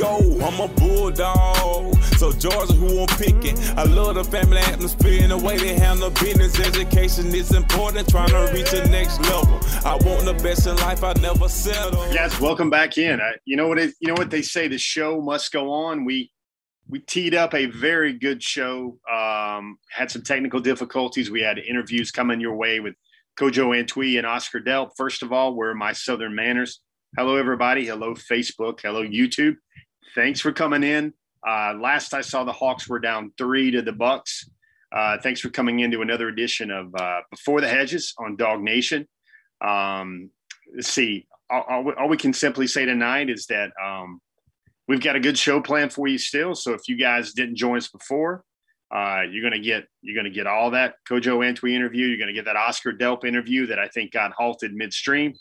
go. I'm a bulldog. So Georgia, who I'm picking. I love the family atmosphere and the way they handle business. Education is important, trying to reach the next level. I want the best in life, I never settle. Yes, welcome back in. Uh, you know what? It, you know what they say. The show must go on. We we teed up a very good show. Um, had some technical difficulties. We had interviews coming your way with Kojo Antwi and Oscar Delp. First of all, were my Southern manners. Hello, everybody. Hello, Facebook. Hello, YouTube. Thanks for coming in. Uh, last I saw, the Hawks were down three to the Bucks. Uh, thanks for coming into another edition of uh, Before the Hedges on DawgNation. Um, let's see. All, all, all, we can simply say tonight is that um, we've got a good show planned for you still. So if you guys didn't join us before, uh, you're gonna get you're gonna get all that Kojo Antwi interview. You're gonna get that Oscar Delp interview that I think got halted midstream,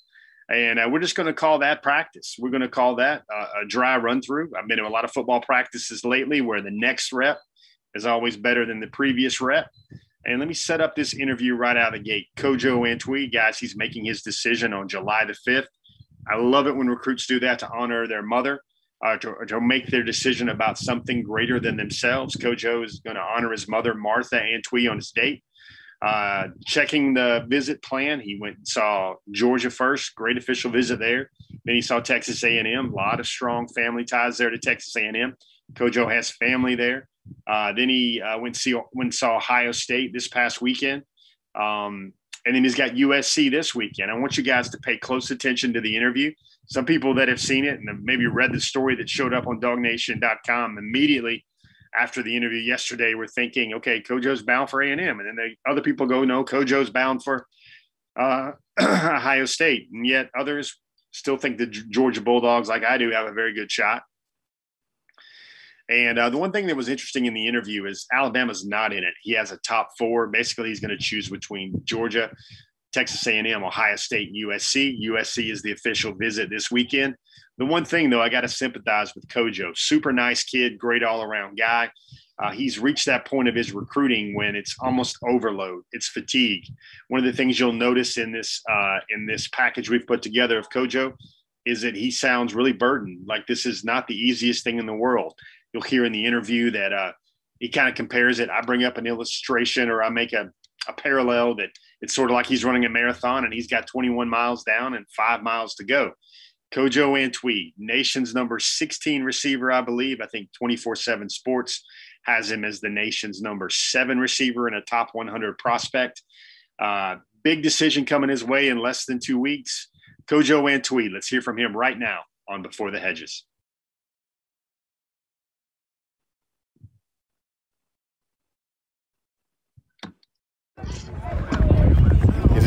and uh, we're just gonna call that practice. We're gonna call that uh, a dry run through. I've been to a lot of football practices lately where the next rep is always better than the previous rep. And let me set up this interview right out of the gate. Kojo Antwi, guys, he's making his decision on July the 5th. I love it when recruits do that to honor their mother uh, to, to make their decision about something greater than themselves. Kojo is going to honor his mother, Martha Antwi, on his date. Uh, checking the visit plan, he went and saw Georgia first. Great official visit there. Then he saw Texas A&M. A lot of strong family ties there to Texas A&M. Kojo has family there. Uh, then he uh, went see went saw Ohio State this past weekend. Um, and then he's got USC this weekend. I want you guys to pay close attention to the interview some people that have seen it and have maybe read the story that showed up on dawgnation.com immediately after the interview yesterday we were thinking, okay, Kojo's bound for A&M. And then they, other people go, no, Kojo's bound for uh, Ohio State. And yet others still think the Georgia Bulldogs, like I do, have a very good shot. And uh, the one thing that was interesting in the interview is Alabama's not in it. He has a top four. Basically, he's going to choose between Georgia, Texas A&M, Ohio State, and USC. USC is the official visit this weekend. The one thing though, I got to sympathize with Kojo. Super nice kid, great all around guy. Uh, he's reached that point of his recruiting when it's almost overload. It's fatigue. One of the things you'll notice in this uh, in this package we've put together of Kojo is that he sounds really burdened. Like this is not the easiest thing in the world. You'll hear in the interview that uh, he kind of compares it. I bring up an illustration or I make a, a parallel that it's sort of like he's running a marathon and he's got 21 miles down and five miles to go. Kojo Antwi, nation's number 16 receiver, I believe. I think 24 7 Sports has him as the nation's number seven receiver and a top 100 prospect. Uh, big decision coming his way in less than two weeks. Kojo Antwi, let's hear from him right now on Before the Hedges.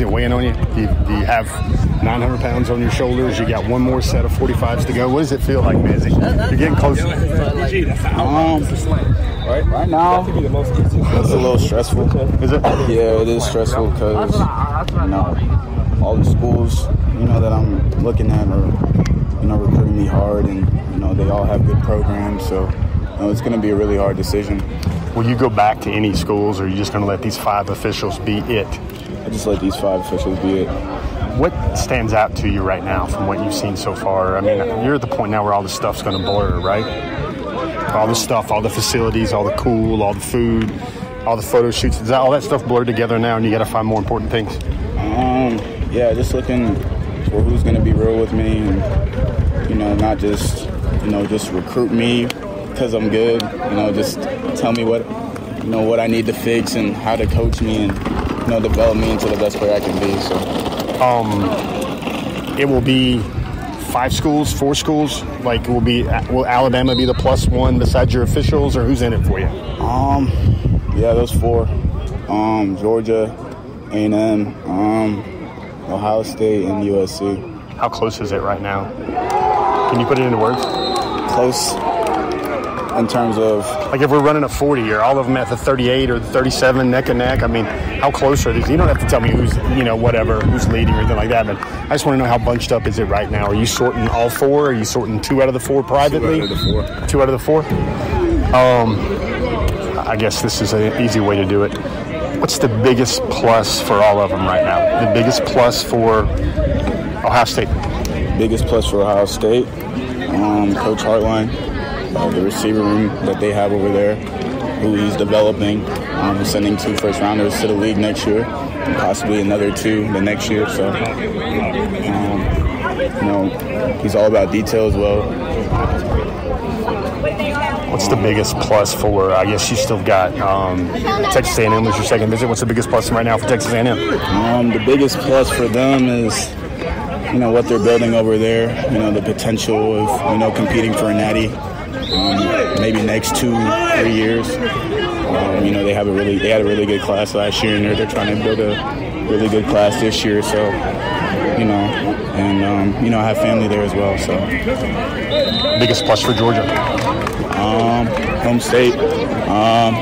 Is it weighing on you? Do, you? do, you, have 900 pounds on your shoulders? You got one more set of 45s to go. What does it feel like, Mazzy? You're getting close. Um, right, right now, it's a little stressful. Is it? Yeah, it is stressful because you know all the schools you know that I'm looking at are you know recruiting me hard, and you know they all have good programs, so you know, it's going to be a really hard decision. Will you go back to any schools, or are you just going to let these five officials be it? Just let these five officials be it. What stands out to you right now from what you've seen so far? I mean, you're at the point now where all the stuff's going to blur, right? All the stuff, all the facilities, all the cool, all the food, all the photo shoots. Is that all that stuff blurred together now, and you got to find more important things? Um, yeah, just looking for who's going to be real with me, and you know, not just you know just recruit me because I'm good. You know, just tell me what you know what I need to fix and how to coach me and you know develop me into the best player I can be. So, um, it will be five schools, four schools. Like, will be will Alabama be the plus one besides your officials, or who's in it for you? Um, yeah, those four. Um, Georgia, A&M, um, Ohio State, and USC. How close is it right now? Can you put it into words? Close in terms of like if we're running a 40 or all of them at the 38 or the 37 neck and neck i mean how close are these? You don't have to tell me who's you know whatever who's leading or anything like that but i just want to know how bunched up is it right now? Are you sorting all four? Are you sorting two out of the four privately? Two out of the four, two out of the four? um i guess this is an easy way to do it. What's the biggest plus for all of them right now? The biggest plus for ohio state? Biggest plus for ohio state? Um, coach hartline uh, the receiver room that they have over there, who he's developing, um, sending two first rounders to the league next year, possibly another two the next year. So, um, you know, he's all about detail as well. What's the biggest plus for? I guess you still got um, Texas A&M was your second visit. What's the biggest plus right now for Texas A&M? Um, the biggest plus for them is you know what they're building over there. You know the potential of you know competing for a natty. Um, maybe next two three years. Um, you know they have a really they had a really good class last year, and they're, they're trying to build a really good class this year. So you know, and um, you know I have family there as well. So biggest plus for Georgia. Um, home state. Um,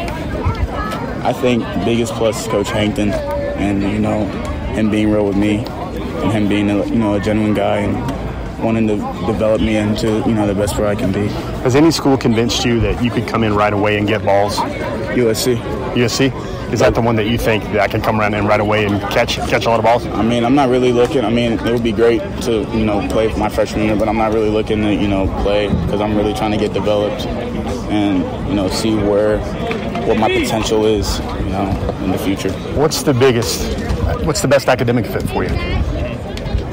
I think biggest plus is Coach Hankton, and you know him being real with me and him being a, you know a genuine guy and wanting to develop me into you know the best where I can be. Has any school convinced you that you could come in right away and get balls? USC. USC. Is that the one that you think that I can come around and right away and catch catch a lot of balls? I mean, I'm not really looking. I mean, it would be great to you know play my freshman year, but I'm not really looking to you know play because I'm really trying to get developed and you know see where what my potential is you know in the future. What's the biggest? What's the best academic fit for you?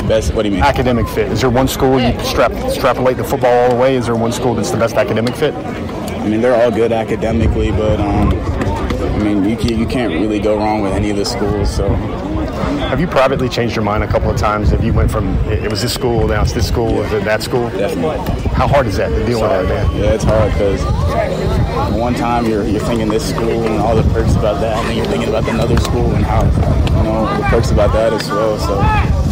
Best? What do you mean? Academic fit. Is there one school you strap, extrapolate the football all the way? Is there one school that's the best academic fit? I mean, they're all good academically, but um, I mean, you, you can't really go wrong with any of the schools. So, have you privately changed your mind a couple of times? If you went from it was this school, now it's this school, yeah. that school? Definitely. How hard is that to deal with that, man? Yeah, it's hard because one time you're you're thinking this school and all the perks about that, and then you're thinking about another school and how you know the perks about that as well. So.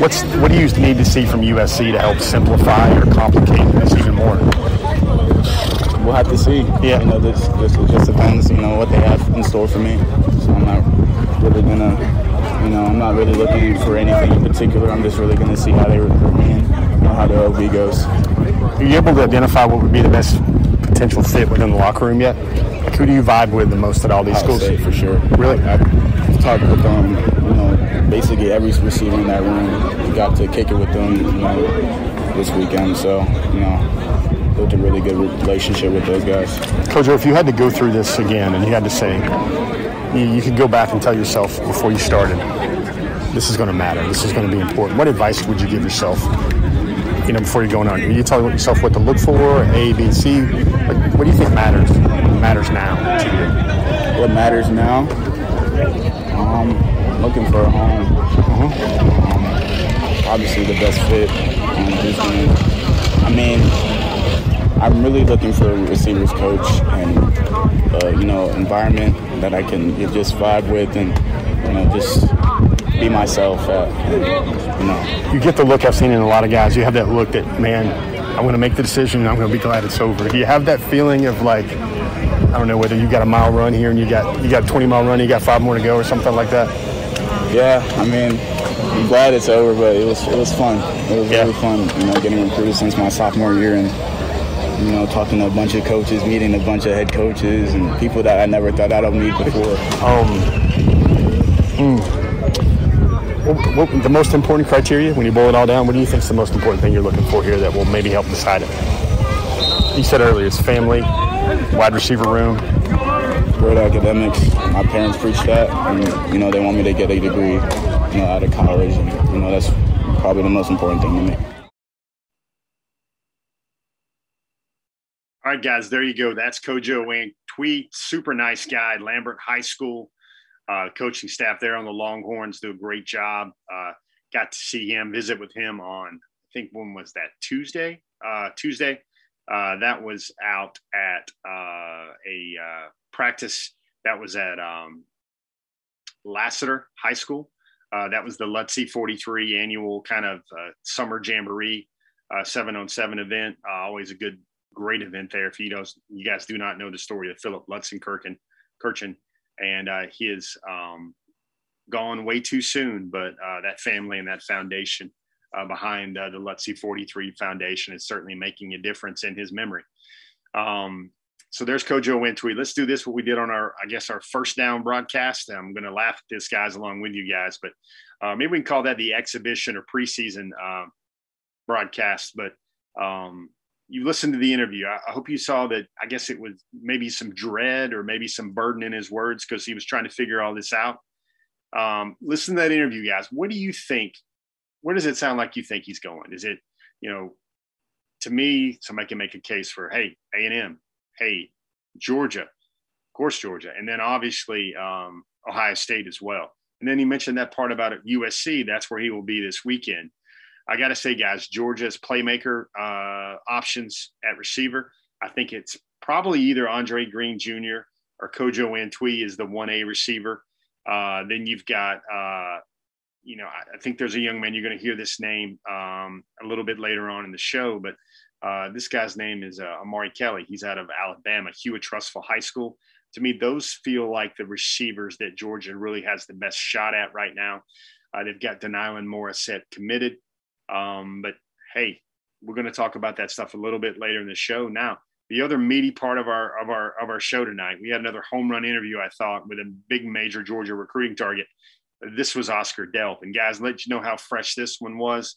What's what do you need to see from USC to help simplify or complicate this even more? We'll have to see. Yeah. You know, this, this just depends. You know what they have in store for me. So I'm not really gonna. You know, I'm not really looking for anything in particular. I'm just really gonna see how they recruit me and how the OB goes. Are you able to identify what would be the best potential fit within the locker room yet? Like who do you vibe with the most at all these schools? for sure. Really? I've talked with them. You know, basically every receiver in that room. We got to kick it with them. You know, this weekend. So you know, built a really good relationship with those guys. Kojo, if you had to go through this again and you had to say, you, you could go back and tell yourself before you started, this is going to matter. This is going to be important. What advice would you give yourself? You know, before you're going on, you tell yourself what to look for, A, B, C. Like, what do you think matters? Matters now to you? What matters now? Um, looking for a home. Uh-huh. Um, obviously, the best fit. I mean, I'm really looking for a receivers coach and uh, you know environment that I can just vibe with and you know just be myself at. And, you know, you get the look I've seen in a lot of guys. You have that look that man, I'm going to make the decision. and I'm going to be glad it's over. You have that feeling of like? I don't know whether you got a mile run here and you got you got a 20 mile run, you got five more to go or something like that. Yeah, I mean, I'm glad it's over, but it was it was fun. It was Yeah. really fun, you know, getting recruited since my sophomore year and you know talking to a bunch of coaches, meeting a bunch of head coaches and people that I never thought I'd meet before. Um, hmm. what, what, the most important criteria when you boil it all down, what do you think is the most important thing you're looking for here that will maybe help decide it? You said earlier it's family, wide receiver room. Great academics. My parents preach that, and you know they want me to get a degree, you know, out of college, and you know that's probably the most important thing to me. All right, guys, there you go. That's Kojo Wink. Tweet, super nice guy, Lambert High School. Uh, coaching staff there on the Longhorns do a great job. Uh, got to see him, visit with him on, I think, when was that? Tuesday? Uh, Tuesday. Uh, that was out at uh, a uh, practice that was at um, Lassiter High School. Uh, that was the Lutzie 43 annual kind of uh, summer jamboree, seven on seven event. Always a good, great event there. If you know, you guys do not know the story of Philip Lutzenkirchen, Kirchen, and he is um, gone way too soon. But that family and that foundation uh, behind uh, the See 43 Foundation is certainly making a difference in his memory. Um, so there's Kojo Antwi. Let's do this what we did on our, I guess, our first down broadcast. I'm going to laugh at this, guys, along with you guys, but uh, maybe we can call that the exhibition or preseason uh, broadcast. But um, you listened to the interview. I, I, hope you saw that. I guess it was maybe some dread or maybe some burden in his words because he was trying to figure all this out. Um, listen to that interview, guys. What do you think? Where does it sound like you think he's going? Is it, you know, to me, somebody can make a case for, hey, A and M, hey, Georgia, of course, Georgia, and then obviously um, Ohio State as well. And then he mentioned that part about USC. That's where he will be this weekend. I got to say, guys, Georgia's playmaker uh, options at receiver. I think it's probably either Andre Green Jr. or Kojo Antwi is the 1A receiver. Uh, then you've got, uh, you know, I, I, think there's a young man, you're going to hear this name um, a little bit later on in the show, but uh, this guy's name is uh, Amari Kelly. He's out of Alabama, Hewitt Trussville High School. To me, those feel like the receivers that Georgia really has the best shot at right now. Uh, they've got De'Nylon Morrissette committed. Um, but hey, we're going to talk about that stuff a little bit later in the show. Now, the other meaty part of our of our of our show tonight, we had another home run interview. I thought with a big major Georgia recruiting target. This was Oscar Delp, and guys, let you know how fresh this one was.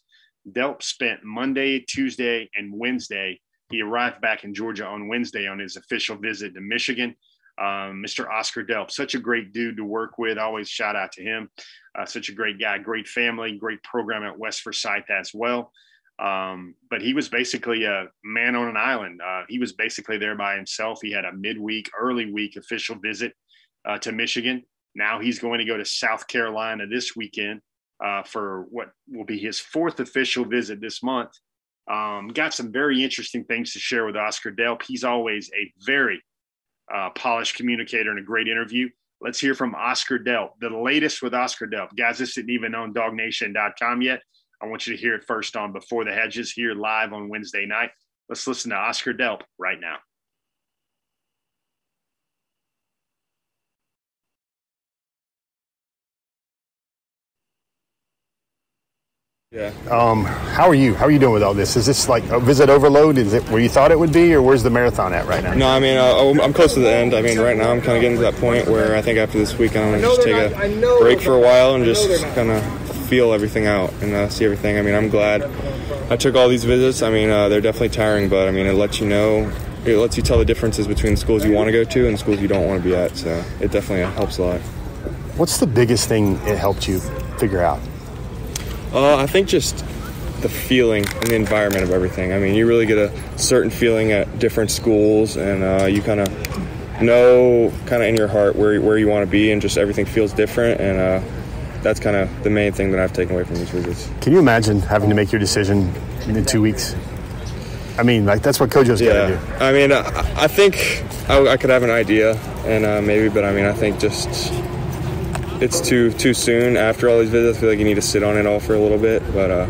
Delp spent Monday, Tuesday, and Wednesday. He arrived back in Georgia on Wednesday on his official visit to Michigan. Um, Mr. Oscar Delp, such a great dude to work with. Always shout out to him. Uh, such a great guy, great family, great program at West Forsyth as well. Um, but he was basically a man on an island. Uh, he was basically there by himself. He had a midweek, early week official visit uh, to Michigan. Now he's going to go to South Carolina this weekend uh, for what will be his fourth official visit this month. Um, got some very interesting things to share with Oscar Delp. He's always a very uh, polished communicator and a great interview. Let's hear from Oscar Delp, the latest with Oscar Delp. Guys, this isn't even on dawgnation.com yet. I want you to hear it first on Before the Hedges here live on Wednesday night. Let's listen to Oscar Delp right now. Yeah. Um, how are you? How are you doing with all this? Is this like a visit overload? Is it where you thought it would be, or where's the marathon at right now? No, I mean uh, I'm close to the end. I mean right now I'm kind of getting to that point where I think after this week I'm gonna just take a break for a while and just kind of feel everything out and uh, see everything. I mean I'm glad I took all these visits. I mean uh, they're definitely tiring, but I mean it lets you know. It lets you tell the differences between the schools you want to go to and the schools you don't want to be at. So it definitely helps a lot. What's the biggest thing it helped you figure out? Uh, I think just the feeling and the environment of everything. I mean, you really get a certain feeling at different schools, and uh, you kind of know, kind of in your heart, where where you want to be, and just everything feels different. And uh, that's kind of the main thing that I've taken away from these visits. Can you imagine having to make your decision in two weeks? I mean, like that's what Kojo's yeah. got to do. I mean, I, I think I, I, could have an idea, and uh, maybe, but I mean, I think just it's too too soon after all these visits. I feel like you need to sit on it all for a little bit, but uh,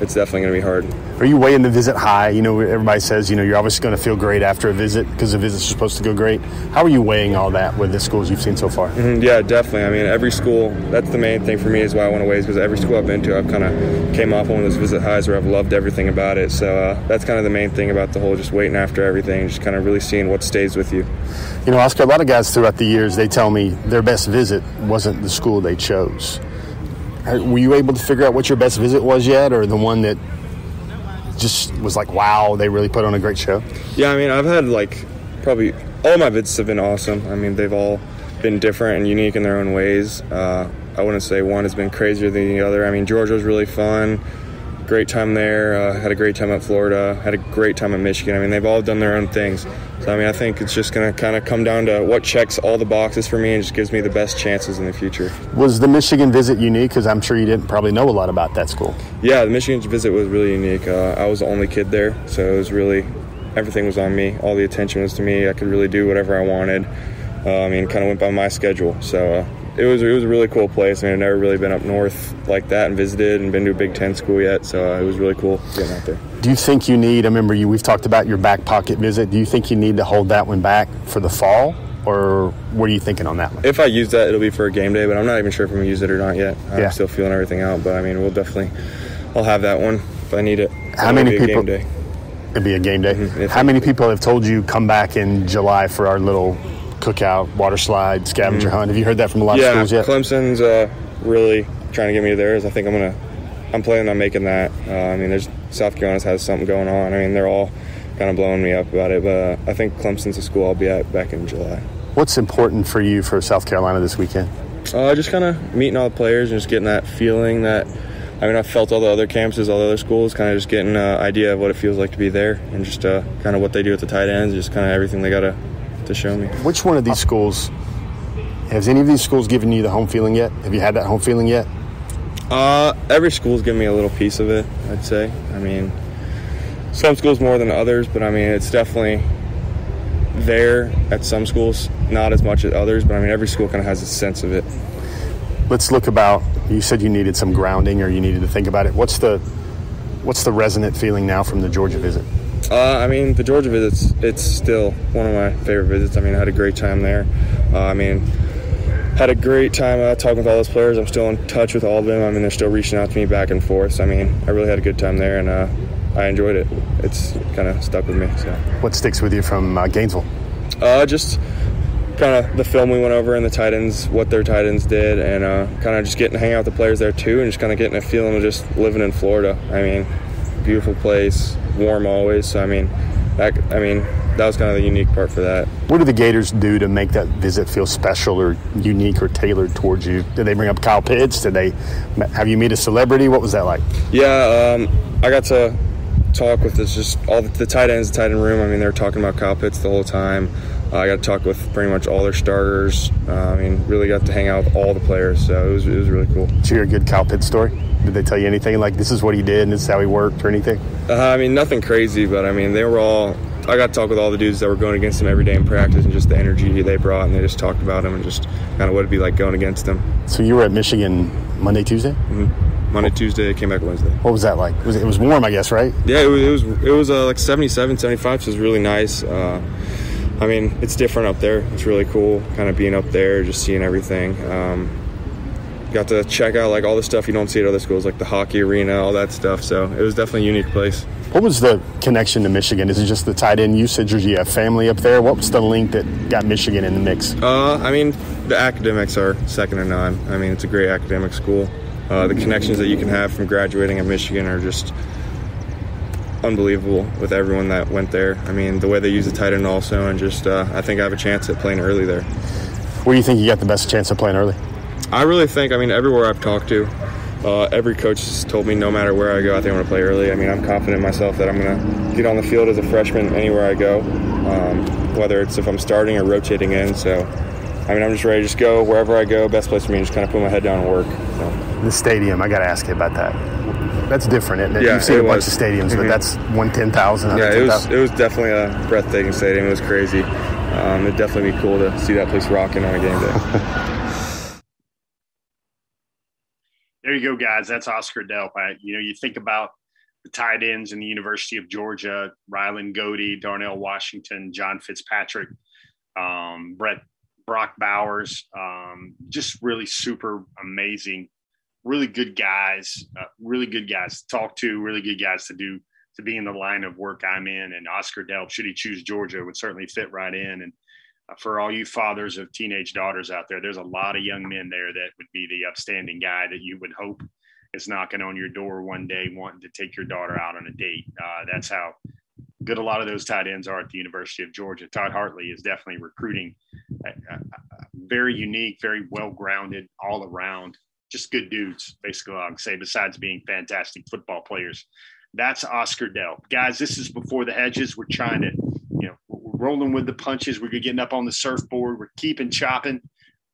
it's definitely going to be hard. Are you weighing the visit high? You know, everybody says you know you're obviously going to feel great after a visit because the visits are supposed to go great. How are you weighing all that with the schools you've seen so far? Mm-hmm, yeah, definitely. I mean, every school. That's the main thing for me is why I want to weigh because every school I've been to, I've kind of came off one of those visit highs where I've loved everything about it. So uh, that's kind of the main thing about the whole just waiting after everything, just kind of really seeing what stays with you. You know, Oscar, a lot of guys throughout the years they tell me their best visit wasn't the school they chose. Were you able to figure out what your best visit was yet, or the one that just was like, wow, they really put on a great show? Yeah, I mean, I've had like probably all my visits have been awesome. I mean, they've all been different and unique in their own ways. Uh, I wouldn't say one has been crazier than the other. I mean, Georgia was really fun. Great time there. Uh, had a great time at Florida. Had a great time at Michigan. I mean, they've all done their own things. So, I mean, I think it's just going to kind of come down to what checks all the boxes for me and just gives me the best chances in the future. Was the Michigan visit unique? Because I'm sure you didn't probably know a lot about that school. Yeah, the Michigan visit was really unique. Uh, I was the only kid there, so it was really everything was on me. All the attention was to me. I could really do whatever I wanted. Uh, I mean, kind of went by my schedule. So uh, it was it was a really cool place. I mean, I've never really been up north like that and visited and been to a Big Ten school yet, so uh, it was really cool getting out there. Do you think you need? I remember you. We've talked about your back pocket visit. Do you think you need to hold that one back for the fall, or what are you thinking on that one? If I use that, it'll be for a game day, but I'm not even sure if I'm gonna use it or not yet. I'm yeah. still feeling everything out, but I mean, we'll definitely. I'll have that one if I need it. How many people? It'd be a game day. Mm-hmm. How many people have told you come back in July for our little cookout, water slide, scavenger mm-hmm. hunt. Have you heard that from a lot yeah, of schools yet? Yeah, Clemson's uh, really trying to get me to theirs. I think I'm gonna. I'm planning on making that. Uh, I mean, there's South Carolina has something going on. I mean, they're all kind of blowing me up about it. But uh, I think Clemson's a school I'll be at back in July. What's important for you for South Carolina this weekend? Uh, just kind of meeting all the players and just getting that feeling that. I mean, I've felt all the other campuses, all the other schools, kind of just getting an idea of what it feels like to be there and just uh, kind of what they do at the tight ends, just kind of everything they got to to show me. Which one of these schools has any of these schools given you the home feeling yet? Have you had that home feeling yet? Uh, every school's given me a little piece of it. I'd say. I mean, some schools more than others, but I mean, it's definitely there at some schools, not as much at others. But I mean, every school kind of has a sense of it. Let's look about. You said you needed some grounding, or you needed to think about it. What's the what's the resonant feeling now from the Georgia visit? Uh, I mean, the Georgia visits, it's still one of my favorite visits. I mean, I had a great time there. Uh, I mean, had a great time uh, talking with all those players. I'm still in touch with all of them. I mean, they're still reaching out to me back and forth. So, I mean, I really had a good time there, and uh, I enjoyed it. It's kind of stuck with me. So, what sticks with you from uh, Gainesville? Uh, just kind of the film we went over and the tight ends, what their tight ends did, and uh, kind of just getting to hang out with the players there too, and just kind of getting a feeling of just living in Florida. I mean, beautiful place, warm always. So I mean, that I mean that was kind of the unique part for that. What do the Gators do to make that visit feel special or unique or tailored towards you? Did they bring up Kyle Pitts? Did they have you meet a celebrity? What was that like? Yeah, um, I got to talk with this, just all the, the tight ends, the tight end room. I mean, they were talking about Kyle Pitts the whole time. Uh, I got to talk with pretty much all their starters. Uh, I mean, really got to hang out with all the players, so it was, it was really cool. Did you hear a good Kyle Pitts story? Did they tell you anything like this is what he did and this is how he worked or anything? Uh, I mean, nothing crazy, but I mean, they were all. I got to talk with all the dudes that were going against him every day in practice and just the energy they brought, and they just talked about him and just kind of what it'd be like going against them. So you were at Michigan Monday, Tuesday? Mm-hmm. Monday, Tuesday, came back Wednesday. What was that like? Was it, it was warm, I guess, right? Yeah, it was. It was, it was uh, like 77, 75, so it was really nice. Uh, I mean, it's different up there. It's really cool, kind of being up there, just seeing everything. Um, got to check out like all the stuff you don't see at other schools, like the hockey arena, all that stuff. So it was definitely a unique place. What was the connection to Michigan? Is it just the tight end usage, or do you have family up there? What was the link that got Michigan in the mix? Uh, I mean, the academics are second to none. I mean, it's a great academic school. Uh, the connections that you can have from graduating at Michigan are just unbelievable with everyone that went there. I mean, the way they use the tight end also, and just uh, I think I have a chance at playing early there. Where do you think you got the best chance of playing early? I really think, I mean, everywhere I've talked to, uh, every coach has told me no matter where I go, I think I'm going to play early. I mean, I'm confident in myself that I'm going to get on the field as a freshman anywhere I go, um, whether it's if I'm starting or rotating in. So, I mean, I'm just ready to just go wherever I go. Best place for me is just kind of put my head down and work. So. The stadium, I got to ask you about that. That's different, isn't it? Yeah, You've seen a bunch of stadiums, mm-hmm. but that's one ten thousand. Yeah, 10, it was. 000. It was definitely a breathtaking stadium. It was crazy. Um, it'd definitely be cool to see that place rocking on a game day. there you go, guys. That's Oscar Delp. I, you know, you think about the tight ends in the University of Georgia, Ryland Goede, Darnell Washington, John Fitzpatrick, um, Brett Brock Bowers, um, just really super amazing, really good guys, uh, really good guys to talk to, really good guys to do to be in the line of work I'm in. And Oscar Delp, should he choose Georgia, would certainly fit right in. And uh, for all you fathers of teenage daughters out there, there's a lot of young men there that would be the upstanding guy that you would hope is knocking on your door one day wanting to take your daughter out on a date. Uh, that's how good a lot of those tight ends are at the University of Georgia. Todd Hartley is definitely recruiting a, a, a very unique, very well grounded, all around, just good dudes, basically, I can say, besides being fantastic football players. That's Oscar Delp. Guys, this is before the hedges. We're trying to you know, we're rolling with the punches. We're getting up on the surfboard. We're keeping chopping.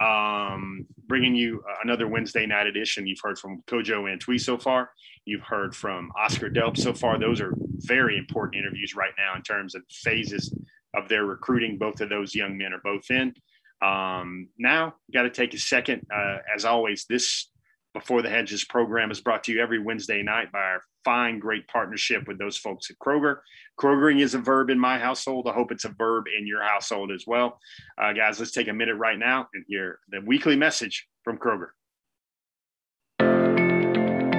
Um, bringing you another Wednesday night edition. You've heard from Kojo and Antwi so far. You've heard from Oscar Delp so far. Those are very important interviews right now in terms of phases of their recruiting. Both of those young men are both in. Um, now, got to take a second. Uh, as always, this before the Hedges program is brought to you every Wednesday night by our fine, great partnership with those folks at Kroger. Krogering is a verb in my household. I hope it's a verb in your household as well. Uh, guys, let's take a minute right now and hear the weekly message from Kroger.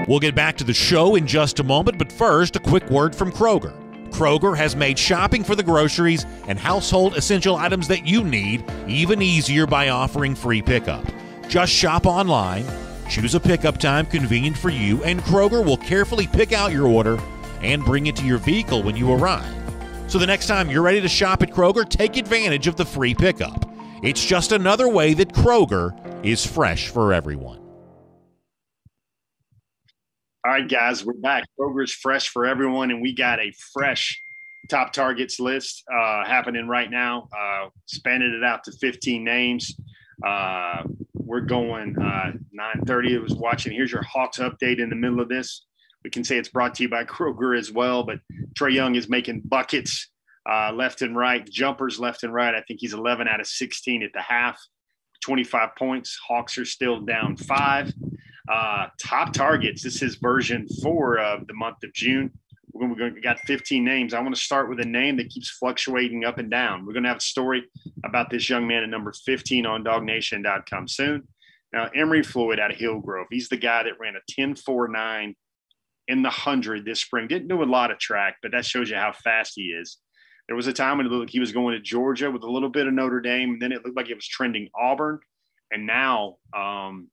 We'll get back to the show in just a moment, but first, a quick word from Kroger. Kroger has made shopping for the groceries and household essential items that you need even easier by offering free pickup. Just shop online Choose a pickup time convenient for you, and Kroger will carefully pick out your order and bring it to your vehicle when you arrive. So the next time you're ready to shop at Kroger, take advantage of the free pickup. It's just another way that Kroger is fresh for everyone. All right, guys, we're back. Kroger's fresh for everyone, and we got a fresh top targets list uh, happening right now. Uh, expanded it out to 15 names. Uh, we're going uh, 9:30. I was watching. Here's your Hawks update in the middle of this. We can say it's brought to you by Kroger as well. But Trae Young is making buckets uh, left and right, jumpers left and right. I think he's 11 out of 16 at the half, 25 points. Hawks are still down five. Uh, top targets. This is version four of the month of June. We're going, to, we got 15 names. I want to start with a name that keeps fluctuating up and down. We're going to have a story about this young man at number 15 on dawgnation.com soon. Now, Emory Floyd out of Hillgrove, he's the guy that ran a 10 4 9 in the 100 this spring. Didn't do a lot of track, but that shows you how fast he is. There was a time when it looked like he was going to Georgia with a little bit of Notre Dame, and then it looked like it was trending Auburn. And now, um,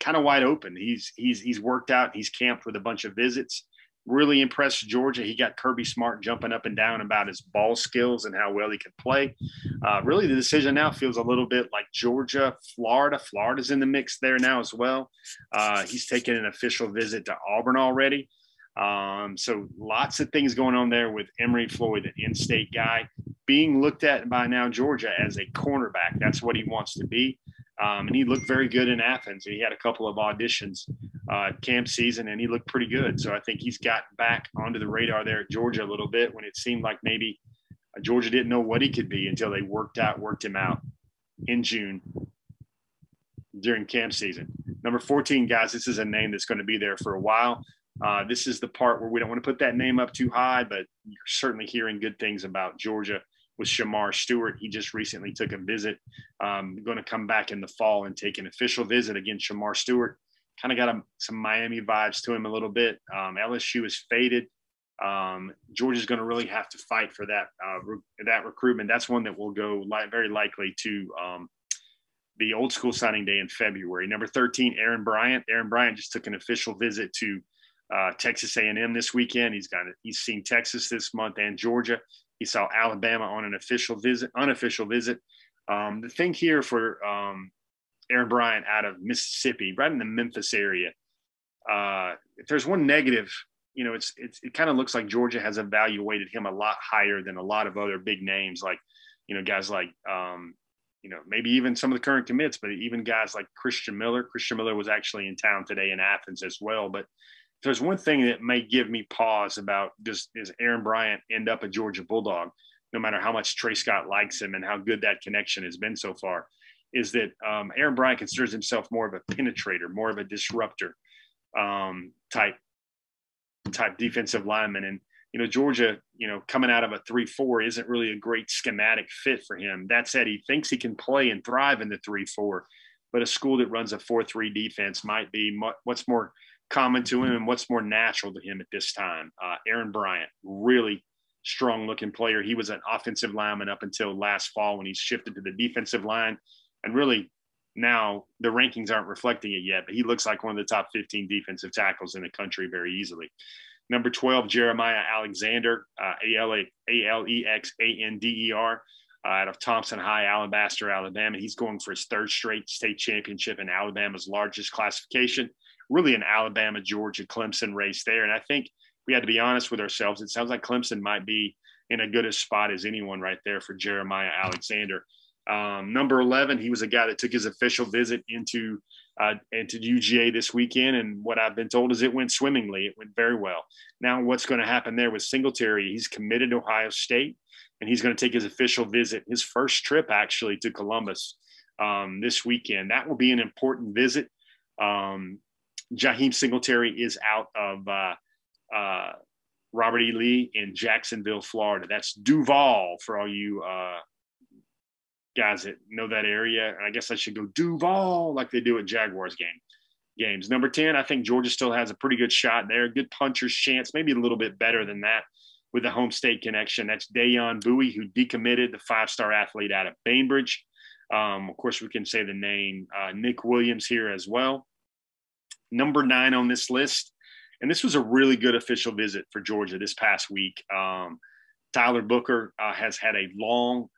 kind of wide open. He's he's he's worked out. He's camped with a bunch of visits really impressed Georgia. He got Kirby Smart jumping up and down about his ball skills and how well he can play. Uh, really, the decision now feels a little bit like Georgia, Florida. Florida's in the mix there now as well. Uh, he's taken an official visit to Auburn already. Um, so lots of things going on there with Emory Floyd, the in-state guy, being looked at by now Georgia as a cornerback. That's what he wants to be. Um, and he looked very good in Athens. He had a couple of auditions uh, camp season, and he looked pretty good. So I think he's got back onto the radar there at Georgia a little bit when it seemed like maybe uh, Georgia didn't know what he could be until they worked out, worked him out in June during camp season. Number 14, guys, this is a name that's going to be there for a while. Uh, this is the part where we don't want to put that name up too high, but you're certainly hearing good things about Georgia with Shemar Stewart. He just recently took a visit. Um, going to come back in the fall and take an official visit again. Shemar Stewart kind of got a, some Miami vibes to him a little bit. Um, LSU is faded. Um, Georgia's going to really have to fight for that uh, re- that recruitment. That's one that will go li- very likely to um, the old school signing day in February. Number 13, Aaron Bryant. Aaron Bryant just took an official visit to uh, Texas A&M this weekend. He's got he's seen Texas this month and Georgia. He saw Alabama on an official visit, unofficial visit. Um, the thing here for um, Aaron Bryant out of Mississippi, right in the Memphis area, uh, if there's one negative, you know, it's, it's it kind of looks like Georgia has evaluated him a lot higher than a lot of other big names, like you know, guys like um, you know, maybe even some of the current commits, but even guys like Christian Miller. Christian Miller was actually in town today in Athens as well, but there's one thing that may give me pause about does, does Aaron Bryant end up a Georgia Bulldog, no matter how much Tray Scott likes him and how good that connection has been so far, is that um, Aaron Bryant considers himself more of a penetrator, more of a disruptor um, type type defensive lineman. And you know, Georgia, you know, coming out of a three-four isn't really a great schematic fit for him. That said, he thinks he can play and thrive in the three-four, but a school that runs a four-three defense might be what's more common to him and what's more natural to him at this time. Uh, Aaron Bryant, really strong looking player. He was an offensive lineman up until last fall when he shifted to the defensive line. And really, now the rankings aren't reflecting it yet, but he looks like one of the top 15 defensive tackles in the country very easily. Number 12, Jeremiah Alexander, uh, A-L-E-X-A-N-D-E-R, uh, out of Thompson High, Alabaster, Alabama. He's going for his third straight state championship in Alabama's largest classification really an Alabama, Georgia, Clemson race there. And I think we had to be honest with ourselves. It sounds like Clemson might be in a good a spot as anyone right there for Jeremiah Alexander. Um, number 11, he was a guy that took his official visit into uh, into UGA this weekend, and what I've been told is it went swimmingly. It went very well. Now, what's going to happen there with Singletary? He's committed to Ohio State, and he's going to take his official visit, his first trip actually to Columbus um, this weekend. That will be an important visit. Um, Jaheim Singletary is out of uh, uh, Robert E. Lee in Jacksonville, Florida. That's Duval for all you uh, guys that know that area. And I guess I should go Duval like they do at Jaguars game games. Number 10, I think Georgia still has a pretty good shot there. Good puncher's chance, maybe a little bit better than that with the home state connection. That's Deyon Bouie, who decommitted, the five star athlete out of Bainbridge. Um, of course, we can say the name uh, Nick Williams here as well number nine on this list. And this was a really good official visit for Georgia this past week. Um, Tyler Booker uh, has had a long,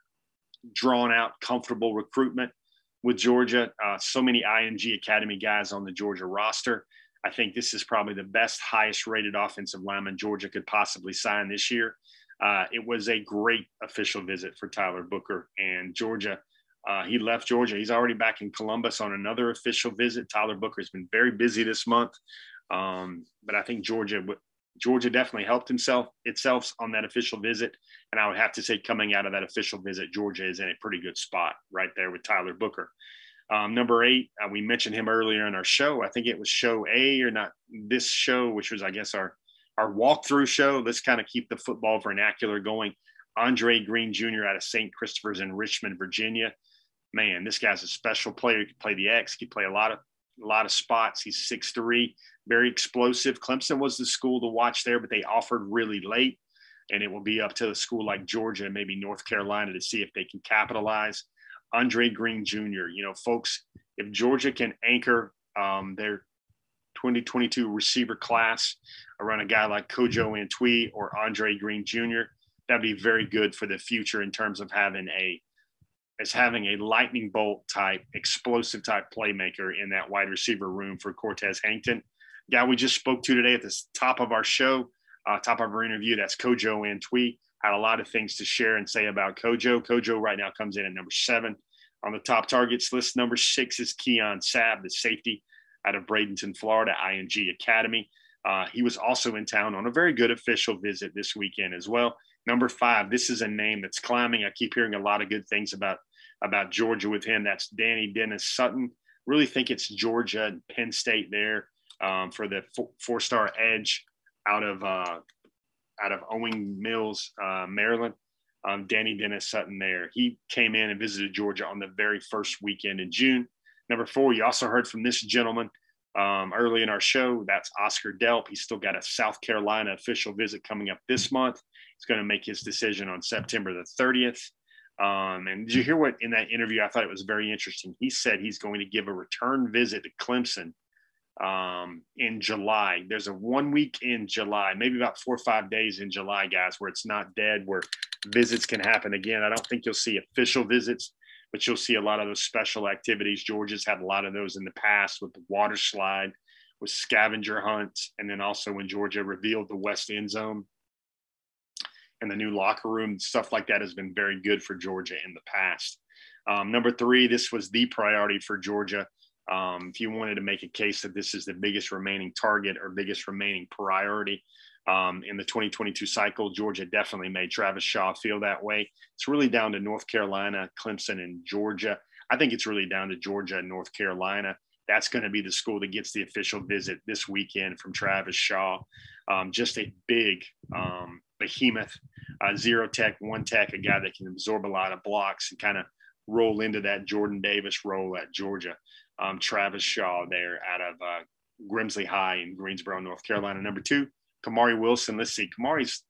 drawn out, comfortable recruitment with Georgia. Uh, so many IMG Academy guys on the Georgia roster. I think this is probably the best, highest rated offensive lineman Georgia could possibly sign this year. Uh, it was a great official visit for Tyler Booker and Georgia. Uh, he left Georgia. He's already back in Columbus on another official visit. Tyler Booker has been very busy this month, um, but I think Georgia Georgia definitely helped himself itself on that official visit. And I would have to say, coming out of that official visit, Georgia is in a pretty good spot right there with Tyler Booker. Um, number eight, uh, we mentioned him earlier in our show. I think it was show A or not this show, which was, I guess, our our walkthrough show. Let's kind of keep the football vernacular going. Andre Green Jr. out of St. Christopher's in Richmond, Virginia. Man, this guy's a special player. He can play the X. He can play a lot of a lot of spots. He's six three, very explosive. Clemson was the school to watch there, but they offered really late, and it will be up to a school like Georgia and maybe North Carolina to see if they can capitalize. Andre Green Jr. You know, folks, if Georgia can anchor um, their 2022 receiver class around a guy like Kojo Antwi or Andre Green Jr., that'd be very good for the future in terms of having a as having a lightning bolt type, explosive type playmaker in that wide receiver room for Cortez Hankton. Guy we just spoke to today at the top of our show, uh, top of our interview, that's Kojo Antwi had a lot of things to share and say about Kojo. Kojo right now comes in at number seven on the top targets list. Number six is Keon Sabb, the safety out of Bradenton, Florida, IMG Academy. Uh, he was also in town on a very good official visit this weekend as well. Number five, this is a name that's climbing. I keep hearing a lot of good things about about Georgia with him. That's Dani Dennis Sutton. Really think it's Georgia and Penn State there um, for the four star edge out of uh, out of Owings Mills, uh, Maryland. Um, Dani Dennis Sutton there. He came in and visited Georgia on the very first weekend in June. Number four, you also heard from this gentleman um, early in our show. That's Oscar Delp. He's still got a South Carolina official visit coming up this month. He's going to make his decision on September the 30th. Um, and did you hear what in that interview? I thought it was very interesting. He said he's going to give a return visit to Clemson um, in July. There's a one week in July, maybe about four or five days in July, guys, where it's not dead, where visits can happen again. I don't think you'll see official visits, but you'll see a lot of those special activities. Georgia's had a lot of those in the past with the water slide, with scavenger hunts, and then also when Georgia revealed the West End Zone and the new locker room, stuff like that has been very good for Georgia in the past. Um, number three, this was the priority for Georgia um, if you wanted to make a case that this is the biggest remaining target or biggest remaining priority um, in the 2022 cycle, Georgia definitely made Travis Shaw feel that way. It's really down to North Carolina, Clemson, and Georgia. I think it's really down to Georgia and North Carolina. That's going to be the school that gets the official visit this weekend from Travis Shaw. Um, just a big um, behemoth, uh, zero tech, one tech, a guy that can absorb a lot of blocks and kind of roll into that Jordan Davis role at Georgia um, Travis Shaw there out of uh, Grimsley High in Greensboro, North Carolina. Number two, Kamari Wilson. Let's see, Kamari's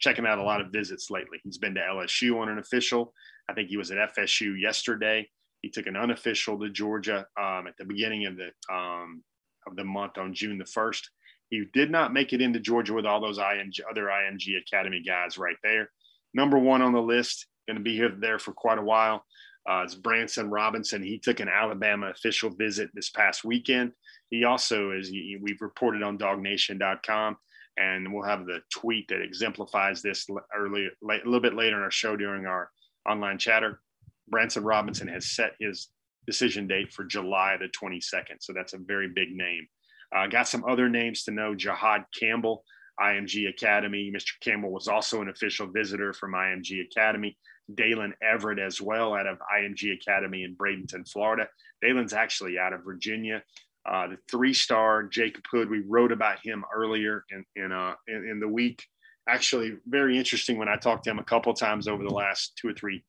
checking out a lot of visits lately. He's been to LSU on an official. I think he was at FSU yesterday. He took an unofficial to Georgia um, at the beginning of the um, of the month on June the first. He did not make it into Georgia with all those IMG, other IMG Academy guys right there. Number one on the list, going to be here there for quite a while. Uh, it's Branson Robinson. He took an Alabama official visit this past weekend. He also is, we've reported on dawgnation.com, and we'll have the tweet that exemplifies this early, late, a little bit later in our show during our online chatter. Branson Robinson has set his decision date for July the 22nd. So that's a very big name. Uh, got some other names to know. Jihaad Campbell, IMG Academy. Mr. Campbell was also an official visitor from IMG Academy. Daylen Everette as well out of IMG Academy in Bradenton, Florida. Daylen's actually out of Virginia. Uh, the three-star Jacob Hood, we wrote about him earlier in in, uh, in, in the week. Actually, very interesting when I talked to him a couple times over the last two or three,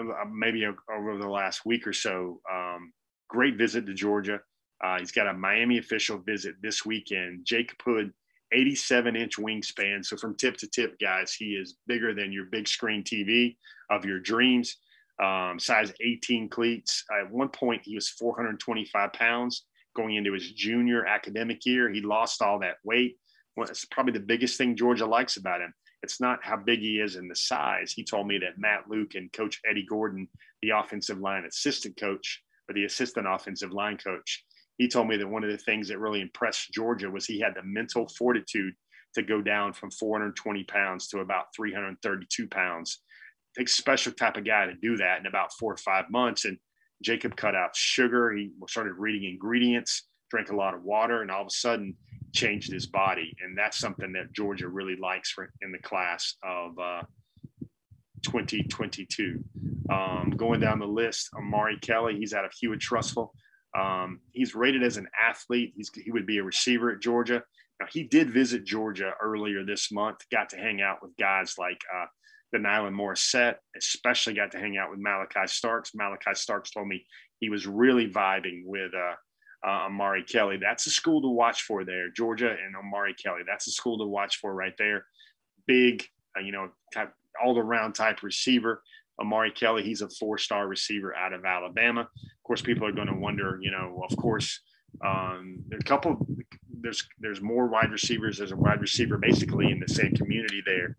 uh, maybe over the last week or so. Um, great visit to Georgia. Uh, he's got a Miami official visit this weekend. Jacob Hood 87 inch wingspan. So from tip to tip, guys, he is bigger than your big screen TV of your dreams. Um, size 18 cleats. At one point, he was 425 pounds going into his junior academic year. He lost all that weight. Well, it's probably the biggest thing Georgia likes about him. it's not how big he is in the size. He told me that Matt Luke and Coach Eddie Gordon, the offensive line assistant coach or the assistant offensive line coach, he told me that one of the things that really impressed Georgia was he had the mental fortitude to go down from 420 pounds to about 332 pounds. It takes a special type of guy to do that in about four or five months. And Jacob cut out sugar. He started reading ingredients, drank a lot of water, and all of a sudden changed his body. And that's something that Georgia really likes in the class of uh, 2022. Um, going down the list, Amari Kelly, he's out of Hewitt-Trussville. Um, he's rated as an athlete. He's, he would be a receiver at Georgia. Now, he did visit Georgia earlier this month, got to hang out with guys like uh, the Nylan Morissette, especially got to hang out with Malachi Starks. Malachi Starks told me he was really vibing with uh, uh, Amari Kelly. That's a school to watch for there, Georgia and Amari Kelly. That's a school to watch for right there. Big, uh, you know, type, all around type receiver. Amari Kelly, he's a four star receiver out of Alabama. Course, people are going to wonder, you know, of course, um, a couple, there's there's more wide receivers. There's a wide receiver basically in the same community there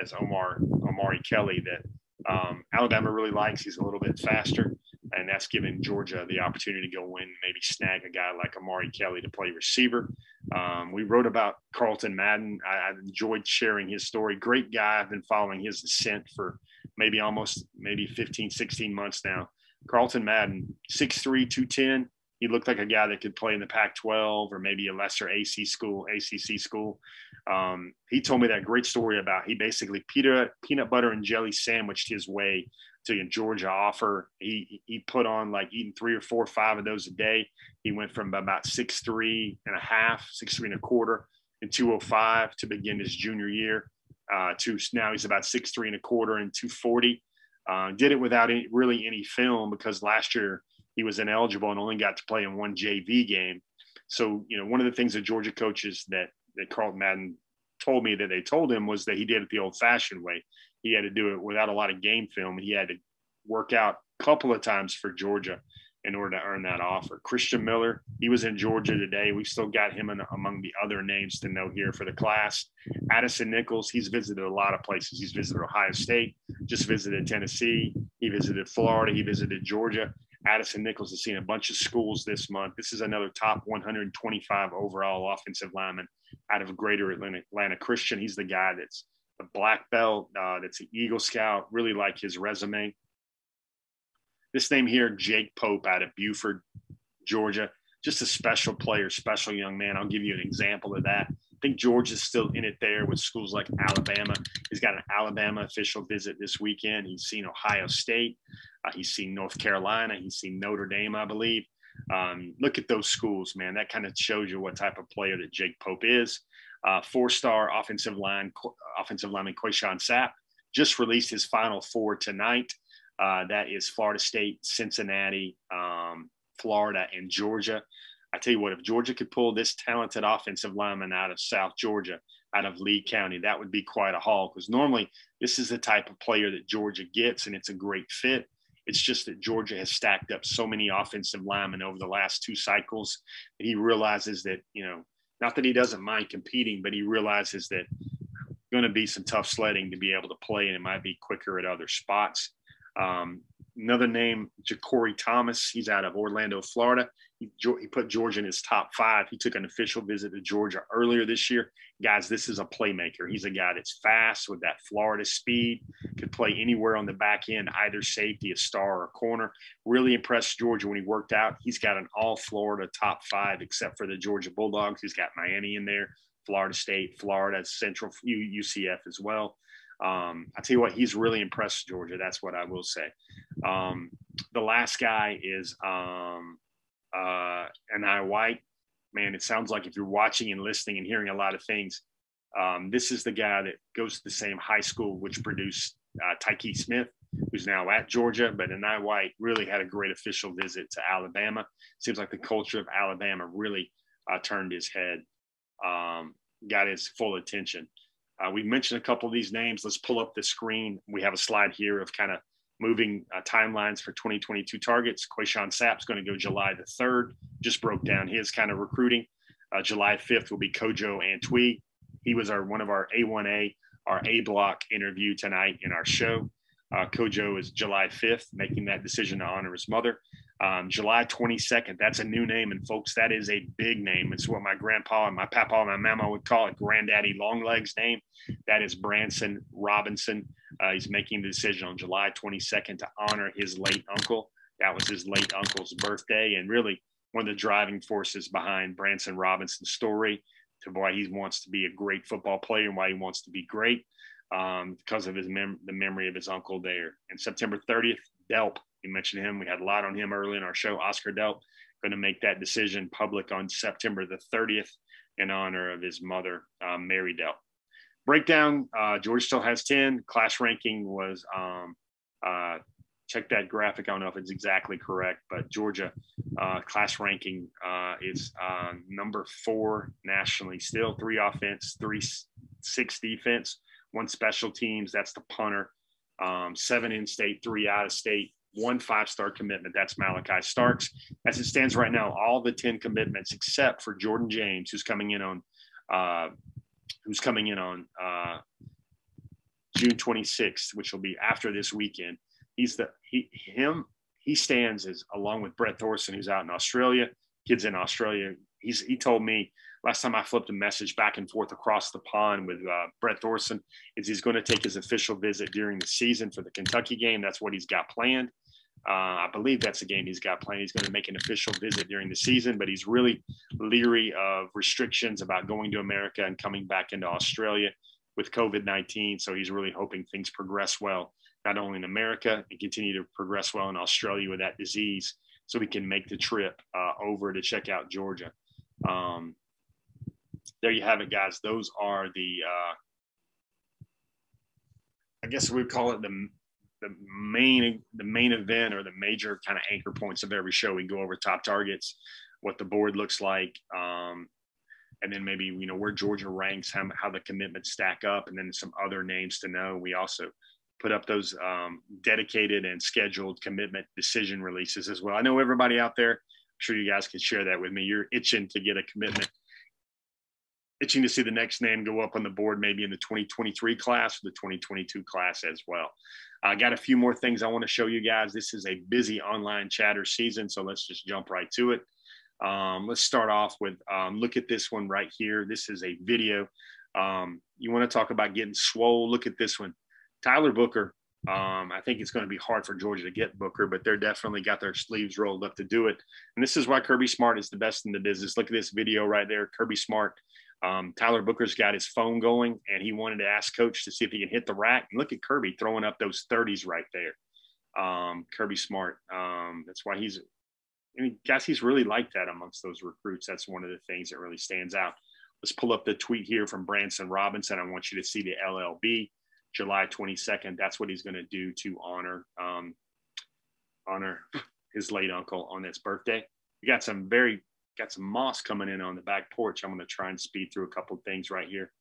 as Omar Amari Kelly that um, Alabama really likes. He's a little bit faster and that's given Georgia the opportunity to go in maybe snag a guy like Amari Kelly to play receiver. Um, we wrote about Carlton Madden. I, I, enjoyed sharing his story. Great guy. I've been following his ascent for maybe almost maybe 15, 16 months now. Carlton Madden, 6'3", 210. He looked like a guy that could play in the Pac-12 or maybe a lesser AC school, ACC school. Um, he told me that great story about he basically peanut peanut butter and jelly sandwiched his way to a Georgia offer. He he put on like eating three or four or five of those a day. He went from about six three and a half, six three and a quarter in 205 to begin his junior year. Uh, to now he's about six three and a quarter and 240. Uh, did it without any, really any film because last year he was ineligible and only got to play in one JV game. So you know one of the things that Georgia coaches that that Carl Madden told me that they told him was that he did it the old fashioned way he had to do it without a lot of game film. He had to work out a couple of times for Georgia in order to earn that offer. Christian Miller, he was in Georgia today. We've still got him in, among the other names to know here for the class. Addison Nichols, he's visited a lot of places. He's visited Ohio State, just visited Tennessee. He visited Florida. He visited Georgia. Addison Nichols has seen a bunch of schools this month. This is another top 125 overall offensive lineman out of Greater Atlanta, Christian. He's the guy that's a black belt uh, that's an Eagle Scout. Really like his resume. This name here, Jake Pope out of Buford, Georgia. Just a special player, special young man. I'll give you an example of that. I think Georgia's still in it there with schools like Alabama. He's got an Alabama official visit this weekend. He's seen Ohio State. Uh, he's seen North Carolina. He's seen Notre Dame, I believe. Um, look at those schools, man. That kind of shows you what type of player that Jake Pope is. Uh, four-star offensive line offensive lineman Quayshawn Sapp just released his final four tonight. Uh, that is Florida State, Cincinnati, um, Florida, and Georgia. I tell you what, if Georgia could pull this talented offensive lineman out of South Georgia, out of Lee County, that would be quite a haul. Because normally this is the type of player that Georgia gets, and it's a great fit. It's just that Georgia has stacked up so many offensive linemen over the last two cycles that he realizes that you know not that he doesn't mind competing, but he realizes that going to be some tough sledding to be able to play, and it might be quicker at other spots. Um, another name, Ja'Cory Thomas. He's out of Orlando, Florida. He, he, put Georgia in his top five. He took an official visit to Georgia earlier this year. Guys, this is a playmaker. He's a guy that's fast with that Florida speed, could play anywhere on the back end, either safety, a star, or a corner. Really impressed Georgia when he worked out. He's got an all Florida top five, except for the Georgia Bulldogs. He's got Miami in there, Florida State, Florida, Central, UCF as well. Um, I tell you what, he's really impressed Georgia. That's what I will say. Um, the last guy is um, uh, Enai White. Man, it sounds like if you're watching and listening and hearing a lot of things, um, this is the guy that goes to the same high school which produced uh, Tykee Smith, who's now at Georgia. But Enai White really had a great official visit to Alabama. Seems like the culture of Alabama really uh, turned his head, um, got his full attention. Uh, we mentioned a couple of these names. Let's pull up the screen. We have a slide here of kind of moving uh, timelines for 2022 targets. Quayshawn Sapp's going to go July the 3rd, just broke down his kind of recruiting. Uh, July 5th will be Kojo Antwi. He was our one of our A1A our A block interview tonight in our show. Uh, Kojo is July 5th, making that decision to honor his mother. Um, July 22nd, that's a new name. And folks, that is a big name. It's what my grandpa and my papa and my mama would call it Granddaddy Longlegs name. That is Branson Robinson. Uh, he's making the decision on July 22nd to honor his late uncle. That was his late uncle's birthday. And really, one of the driving forces behind Branson Robinson's story to why he wants to be a great football player and why he wants to be great um, because of his mem- the memory of his uncle there. And September 30th, Delp, you mentioned him. We had a lot on him early in our show. Oscar Delp going to make that decision public on September the 30th in honor of his mother, um, Mary Delp. Breakdown: uh, George still has 10. Class ranking was um, uh, check that graphic. I don't know if it's exactly correct, but Georgia uh, class ranking uh, is uh, number four nationally. Still three offense, three six defense, one special teams. That's the punter. Um, seven in state, three out of state, one five star commitment. That's Malachi Starks. As it stands right now, all the 10 commitments except for Jordan James, who's coming in on, uh, who's coming in on uh, June 26th, which will be after this weekend he's the he him he stands as along with Brett Thorson, who's out in Australia. Kids in Australia. He's he told me last time I flipped a message back and forth across the pond with uh, Brett Thorson is he's going to take his official visit during the season for the Kentucky game. That's what he's got planned. Uh, I believe that's a game he's got planned. He's going to make an official visit during the season, but he's really leery of restrictions about going to America and coming back into Australia with COVID 19. So he's really hoping things progress well not only in America and continue to progress well in Australia with that disease so we can make the trip uh, over to check out Georgia. Um, there you have it, guys. Those are the, uh, I guess we call it the, the main, the main event or the major kind of anchor points of every show. We go over top targets, what the board looks like, um, and then maybe you know where Georgia ranks, how, how the commitments stack up, and then some other names to know. We also put up those um, dedicated and scheduled commitment decision releases as well. I know everybody out there, I'm sure you guys can share that with me. You're itching to get a commitment, itching to see the next name go up on the board, maybe in the 2023 class or the 2022 class as well. I got a few more things I want to show you guys. This is a busy online chatter season, so let's just jump right to it. Um, let's start off with um, look at this one right here. This is a video. Um, you want to talk about getting swole? Look at this one. Tyler Booker, um, I think it's going to be hard for Georgia to get Booker, but they're definitely got their sleeves rolled up to do it. And this is why Kirby Smart is the best in the business. Look at this video right there. Kirby Smart, um, Tyler Booker's got his phone going, and he wanted to ask coach to see if he can hit the rack. And look at Kirby throwing up those 30s right there. Um, Kirby Smart. Um, that's why he's, I mean, guys, he's really like that amongst those recruits. That's one of the things that really stands out. Let's pull up the tweet here from Branson Robinson. I want you to see the LLB. July 22nd. That's what he's going to do to honor um, honor his late uncle on his birthday. We got some very got some moss coming in on the back porch. I'm going to try and speed through a couple of things right here.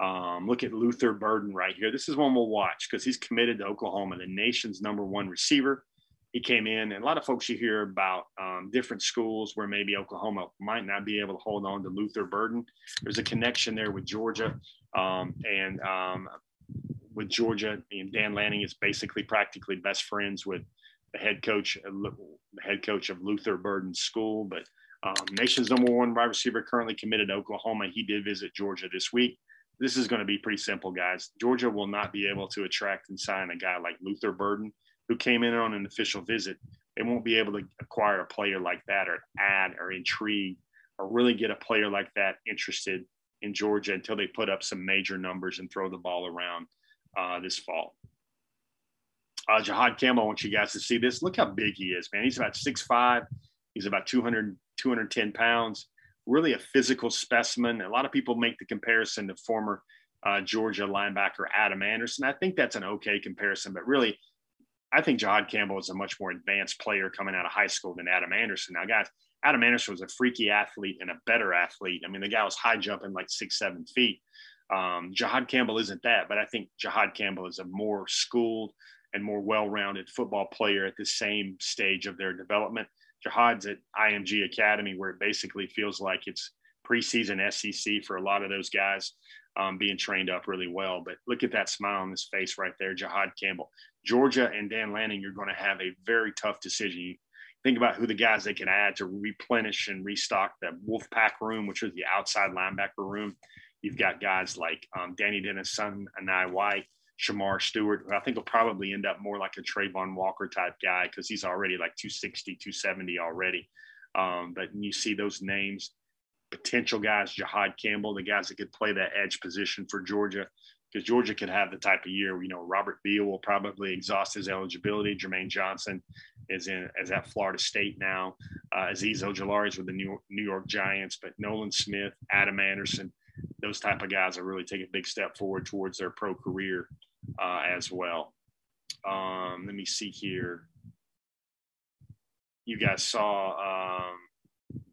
Um, look at Luther Burden right here. This is one we'll watch because he's committed to Oklahoma, the nation's number one receiver. He came in, and a lot of folks you hear about um, different schools where maybe Oklahoma might not be able to hold on to Luther Burden. There's a connection there with Georgia, um, and um, with Georgia. And Dan Lanning is basically practically best friends with the head coach, uh, the head coach of Luther Burden School. But um, nation's number one wide receiver currently committed to Oklahoma. He did visit Georgia this week. This is going to be pretty simple, guys. Georgia will not be able to attract and sign a guy like Luther Burden, who came in on an official visit. They won't be able to acquire a player like that or add or intrigue or really get a player like that interested in Georgia until they put up some major numbers and throw the ball around uh, this fall. Uh, Jihaad Campbell, I want you guys to see this. Look how big he is, man. He's about 6'5. He's about 200, 210 pounds. Really a physical specimen. A lot of people make the comparison to former uh, Georgia linebacker Adam Anderson. I think that's an okay comparison, but really, I think Jihaad Campbell is a much more advanced player coming out of high school than Adam Anderson. Now, guys, Adam Anderson was a freaky athlete and a better athlete. I mean, the guy was high jumping like six, seven feet. Um, Jihaad Campbell isn't that, but I think Jihaad Campbell is a more schooled and more well-rounded football player at the same stage of their development. Jihaad's at IMG Academy, where it basically feels like it's preseason SEC for a lot of those guys um, being trained up really well. But look at that smile on his face right there, Jihaad Campbell. Georgia and Dan Lanning, you're going to have a very tough decision. You think about who the guys they can add to replenish and restock the Wolfpack room, which is the outside linebacker room. You've got guys like um, Dani Dennis Sutton, Enai White, Shemar Stewart, I think will probably end up more like a Travon Walker type guy because he's already like 260, 270 already. Um, but you see those names, potential guys, Jihaad Campbell, the guys that could play that edge position for Georgia, because Georgia could have the type of year, you know, Robert Beal will probably exhaust his eligibility. Jermaine Johnson is in as at Florida State now. Uh, Azeez Ojulari is with the New York, New York Giants, but Nolan Smith, Adam Anderson, those type of guys are really taking a big step forward towards their pro career uh, as well. Um, let me see here. You guys saw um,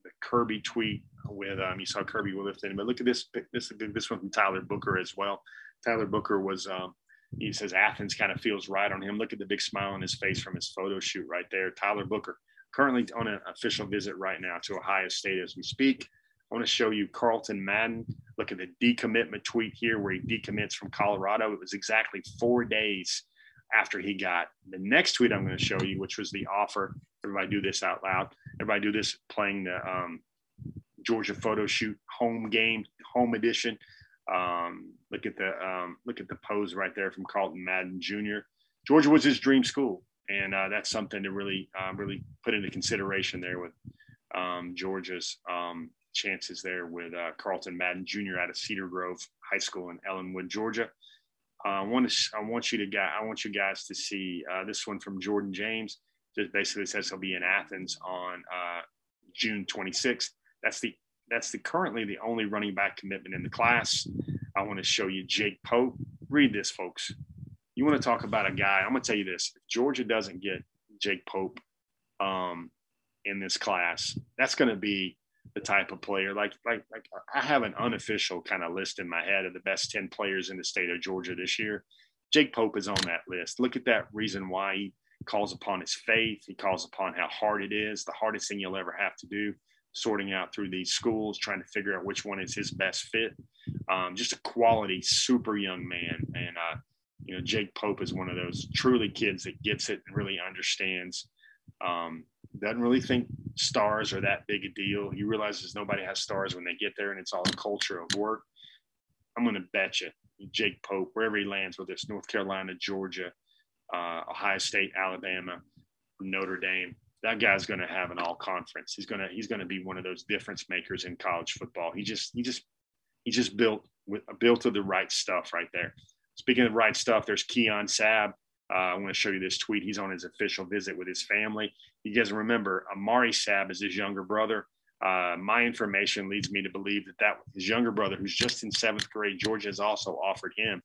the Kirby tweet with um, you saw Kirby lifting, but look at this this this one from Tyler Booker as well. Tyler Booker was um, he says Athens kind of feels right on him. Look at the big smile on his face from his photo shoot right there. Tyler Booker currently on an official visit right now to Ohio State as we speak. I want to show you Carlton Madden. Look at the decommitment tweet here where he decommits from Colorado. It was exactly four days after he got the next tweet I'm going to show you, which was the offer. Everybody do this out loud. Everybody do this playing the um, Georgia photo shoot home game, home edition. Um, look at the um, look at the pose right there from Carlton Madden Jr. Georgia was his dream school, and uh, that's something to really uh, really put into consideration there with um, Georgia's um, chances there with uh, Carlton Madden Jr. out of Cedar Grove High School in Ellenwood, Georgia. Uh, I want to I want you to I want you guys to see uh, this one from Jordan James. Just basically says he'll be in Athens on uh, June 26th. That's the that's the currently the only running back commitment in the class. I want to show you Jake Pope. Read this, folks. You want to talk about a guy? I'm going to tell you this: if Georgia doesn't get Jake Pope um, in this class, that's going to be the type of player. Like, like, like I have an unofficial kind of list in my head of the best 10 players in the state of Georgia this year. Jake Pope is on that list. Look at that reason why he calls upon his faith. He calls upon how hard it is, the hardest thing you'll ever have to do sorting out through these schools, trying to figure out which one is his best fit. Um, just a quality, super young man. And, uh, you know, Jake Pope is one of those truly kids that gets it and really understands. Um, doesn't really think stars are that big a deal. He realizes nobody has stars when they get there and it's all a culture of work. I'm going to bet you Jake Pope, wherever he lands whether it's North Carolina, Georgia, uh, Ohio State, Alabama, Notre Dame, that guy's going to have an all conference. He's going to he's going to be one of those difference makers in college football. He just he just he just built with built of the right stuff right there. Speaking of right stuff, there's Keon Sabb. Uh, I want to show you this tweet. He's on his official visit with his family. You guys remember Amari Sabb is his younger brother. Uh, my information leads me to believe that that his younger brother, who's just in seventh grade, Georgia has also offered him.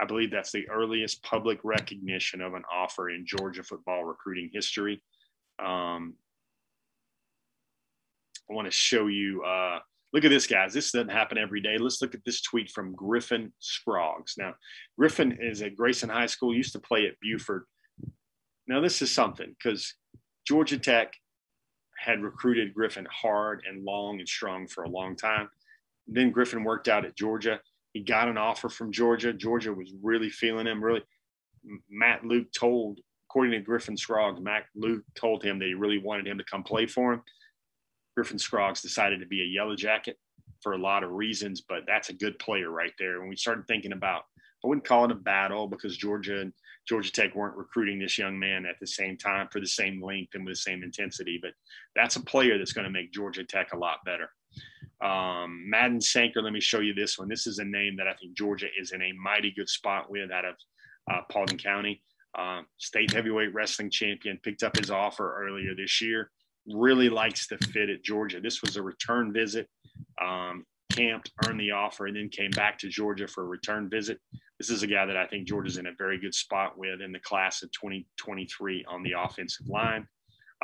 I believe that's the earliest public recognition of an offer in Georgia football recruiting history. Um, I want to show you. Uh, look at this, guys. This doesn't happen every day. Let's look at this tweet from Griffin Scroggs. Now, Griffin is at Grayson High School. Used to play at Buford. Now, this is something because Georgia Tech had recruited Griffin hard and long and strong for a long time. Then Griffin worked out at Georgia. He got an offer from Georgia. Georgia was really feeling him. Really, Matt Luke told according to Griffin Scroggs, Matt Luke told him that he really wanted him to come play for him. Griffin Scroggs decided to be a yellow jacket for a lot of reasons, but that's a good player right there. When we started thinking about, I wouldn't call it a battle because Georgia and Georgia Tech weren't recruiting this young man at the same time for the same length and with the same intensity, but that's a player that's going to make Georgia Tech a lot better. Um, Madden Sanker, let me show you this one. This is a name that I think Georgia is in a mighty good spot with out of uh, Paulding County um, state heavyweight wrestling champion, picked up his offer earlier this year. Really likes the fit at Georgia. This was a return visit. Um, camped, earned the offer, and then came back to Georgia for a return visit. This is a guy that I think Georgia's in a very good spot with in the class of 2023 on the offensive line.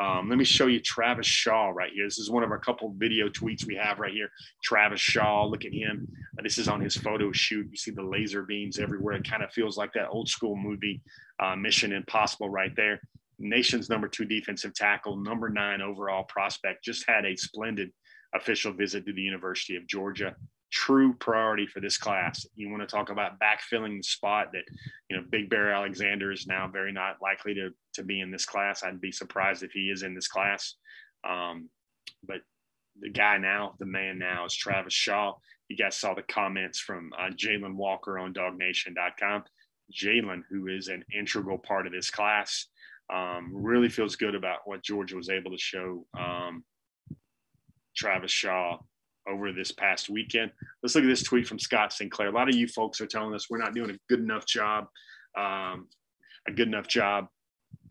Um, let me show you Travis Shaw right here. This is one of our couple video tweets we have right here. Travis Shaw, look at him. This is on his photo shoot. You see the laser beams everywhere. It kind of feels like that old school movie uh, Mission Impossible right there. Nation's number two defensive tackle, number nine overall prospect, just had a splendid official visit to the University of Georgia. True priority for this class. You want to talk about backfilling the spot that, you know, Big Bear Alexander is now very not likely to, to be in this class. I'd be surprised if he is in this class. Um, but the guy now, the man now is Travis Shaw. You guys saw the comments from uh, Jalen Walker on dawgnation.com. Jalen, who is an integral part of this class, um, really feels good about what Georgia was able to show um, Travis Shaw over this past weekend. Let's look at this tweet from Scott Sinclair. A lot of you folks are telling us we're not doing a good enough job, um, a good enough job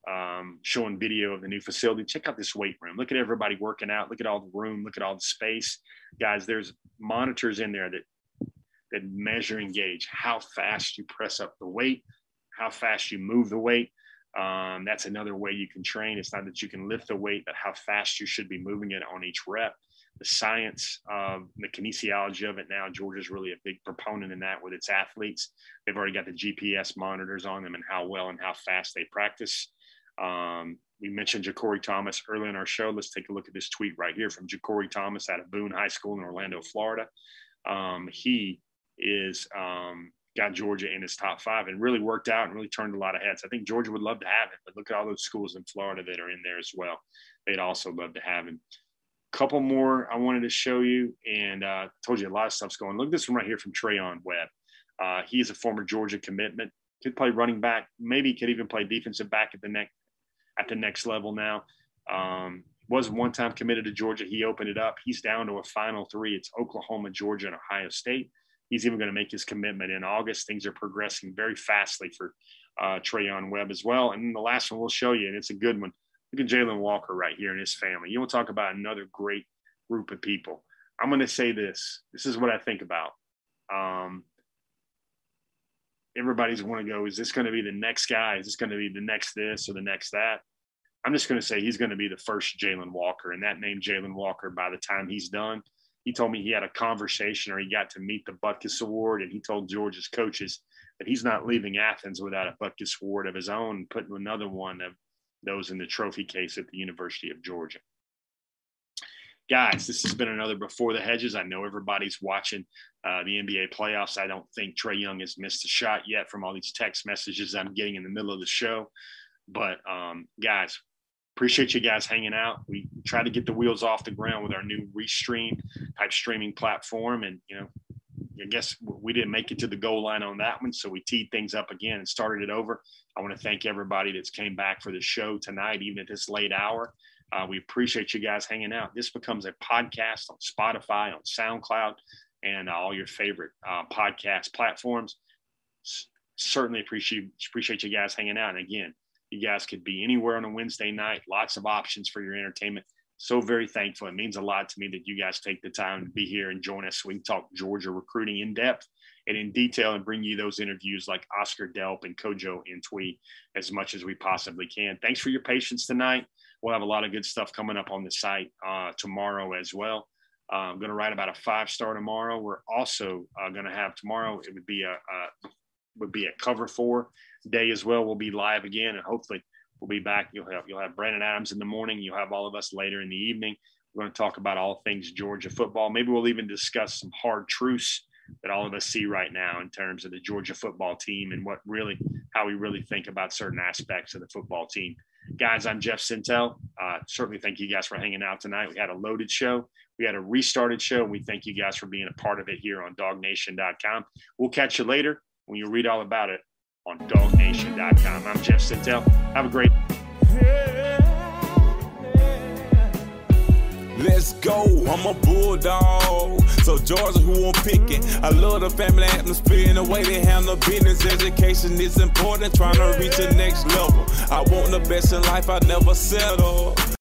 um, showing video of the new facility. Check out this weight room. Look at everybody working out. Look at all the room. Look at all the space, guys. There's monitors in there that that measure and gauge how fast you press up the weight, how fast you move the weight. Um, that's another way you can train. It's not that you can lift the weight, but how fast you should be moving it on each rep. The science, the kinesiology of it now, Georgia's really a big proponent in that with its athletes. They've already got the GPS monitors on them and how well and how fast they practice. Um, we mentioned Ja'Cory Thomas early in our show. Let's take a look at this tweet right here from Ja'Cory Thomas out of Boone High School in Orlando, Florida. Um, he is um, got Georgia in his top five and really worked out and really turned a lot of heads. I think Georgia would love to have him, but look at all those schools in Florida that are in there as well. They'd also love to have him. Couple more I wanted to show you, and uh, told you a lot of stuff's going. Look at this one right here from Treyaun Webb. Uh, he is a former Georgia commitment. Could play running back, maybe could even play defensive back at the next at the next level now. Um, was one time committed to Georgia. He opened it up. He's down to a final three. It's Oklahoma, Georgia, and Ohio State. He's even going to make his commitment in August. Things are progressing very fastly for uh, Treyaun Webb as well. And the last one we'll show you, and it's a good one. Look at Jalen Walker right here and his family. You want to talk about another great group of people. I'm going to say this. This is what I think about. Um, everybody's want to go, is this going to be the next guy? Is this going to be the next this or the next that? I'm just going to say he's going to be the first Jalen Walker. And that name, Jalen Walker, by the time he's done, he told me he had a conversation or he got to meet the Butkus Award. And he told Georgia's coaches that he's not leaving Athens without a Butkus Award of his own, putting another one of those in the trophy case at the University of Georgia guys, this has been another Before the Hedges. I know everybody's watching uh, the NBA playoffs. I don't think Trae Young has missed a shot yet from all these text messages I'm getting in the middle of the show. But um, guys, appreciate you guys hanging out. We try to get the wheels off the ground with our new Restream type streaming platform, and you know, I guess we didn't make it to the goal line on that one, so we teed things up again and started it over. I want to thank everybody that's came back for the show tonight, even at this late hour. Uh, we appreciate you guys hanging out. This becomes a podcast on Spotify, on SoundCloud, and uh, all your favorite uh, podcast platforms. S- certainly appreciate appreciate you guys hanging out. And again, you guys could be anywhere on a Wednesday night. Lots of options for your entertainment. So very thankful. It means a lot to me that you guys take the time to be here and join us so we can talk Georgia recruiting in depth and in detail and bring you those interviews like Oscar Delp and Kojo Antwi as much as we possibly can. Thanks for your patience tonight. We'll have a lot of good stuff coming up on the site uh, tomorrow as well. Uh, I'm going to write about a five star tomorrow. We're also uh, going to have tomorrow. It would be a, a would be a cover four day as well. We'll be live again, and hopefully we'll be back. You'll have you'll have Brandon Adams in the morning. You'll have all of us later in the evening. We're going to talk about all things Georgia football. Maybe we'll even discuss some hard truths that all of us see right now in terms of the Georgia football team and what really how we really think about certain aspects of the football team. Guys, I'm Jeff Sentell. Uh, certainly thank you guys for hanging out tonight. We had a loaded show. We had a restarted show. We thank you guys for being a part of it here on dawgnation.com. We'll catch you later when you read all about it on dawgnation.com. I'm Jeff Sentell. Have a great Let's go, I'm a bulldog. So Georgia, who I'm picking. I love the family atmosphere and the way they handle business. Education is important, trying to reach the next level. I want the best in life, I never settle.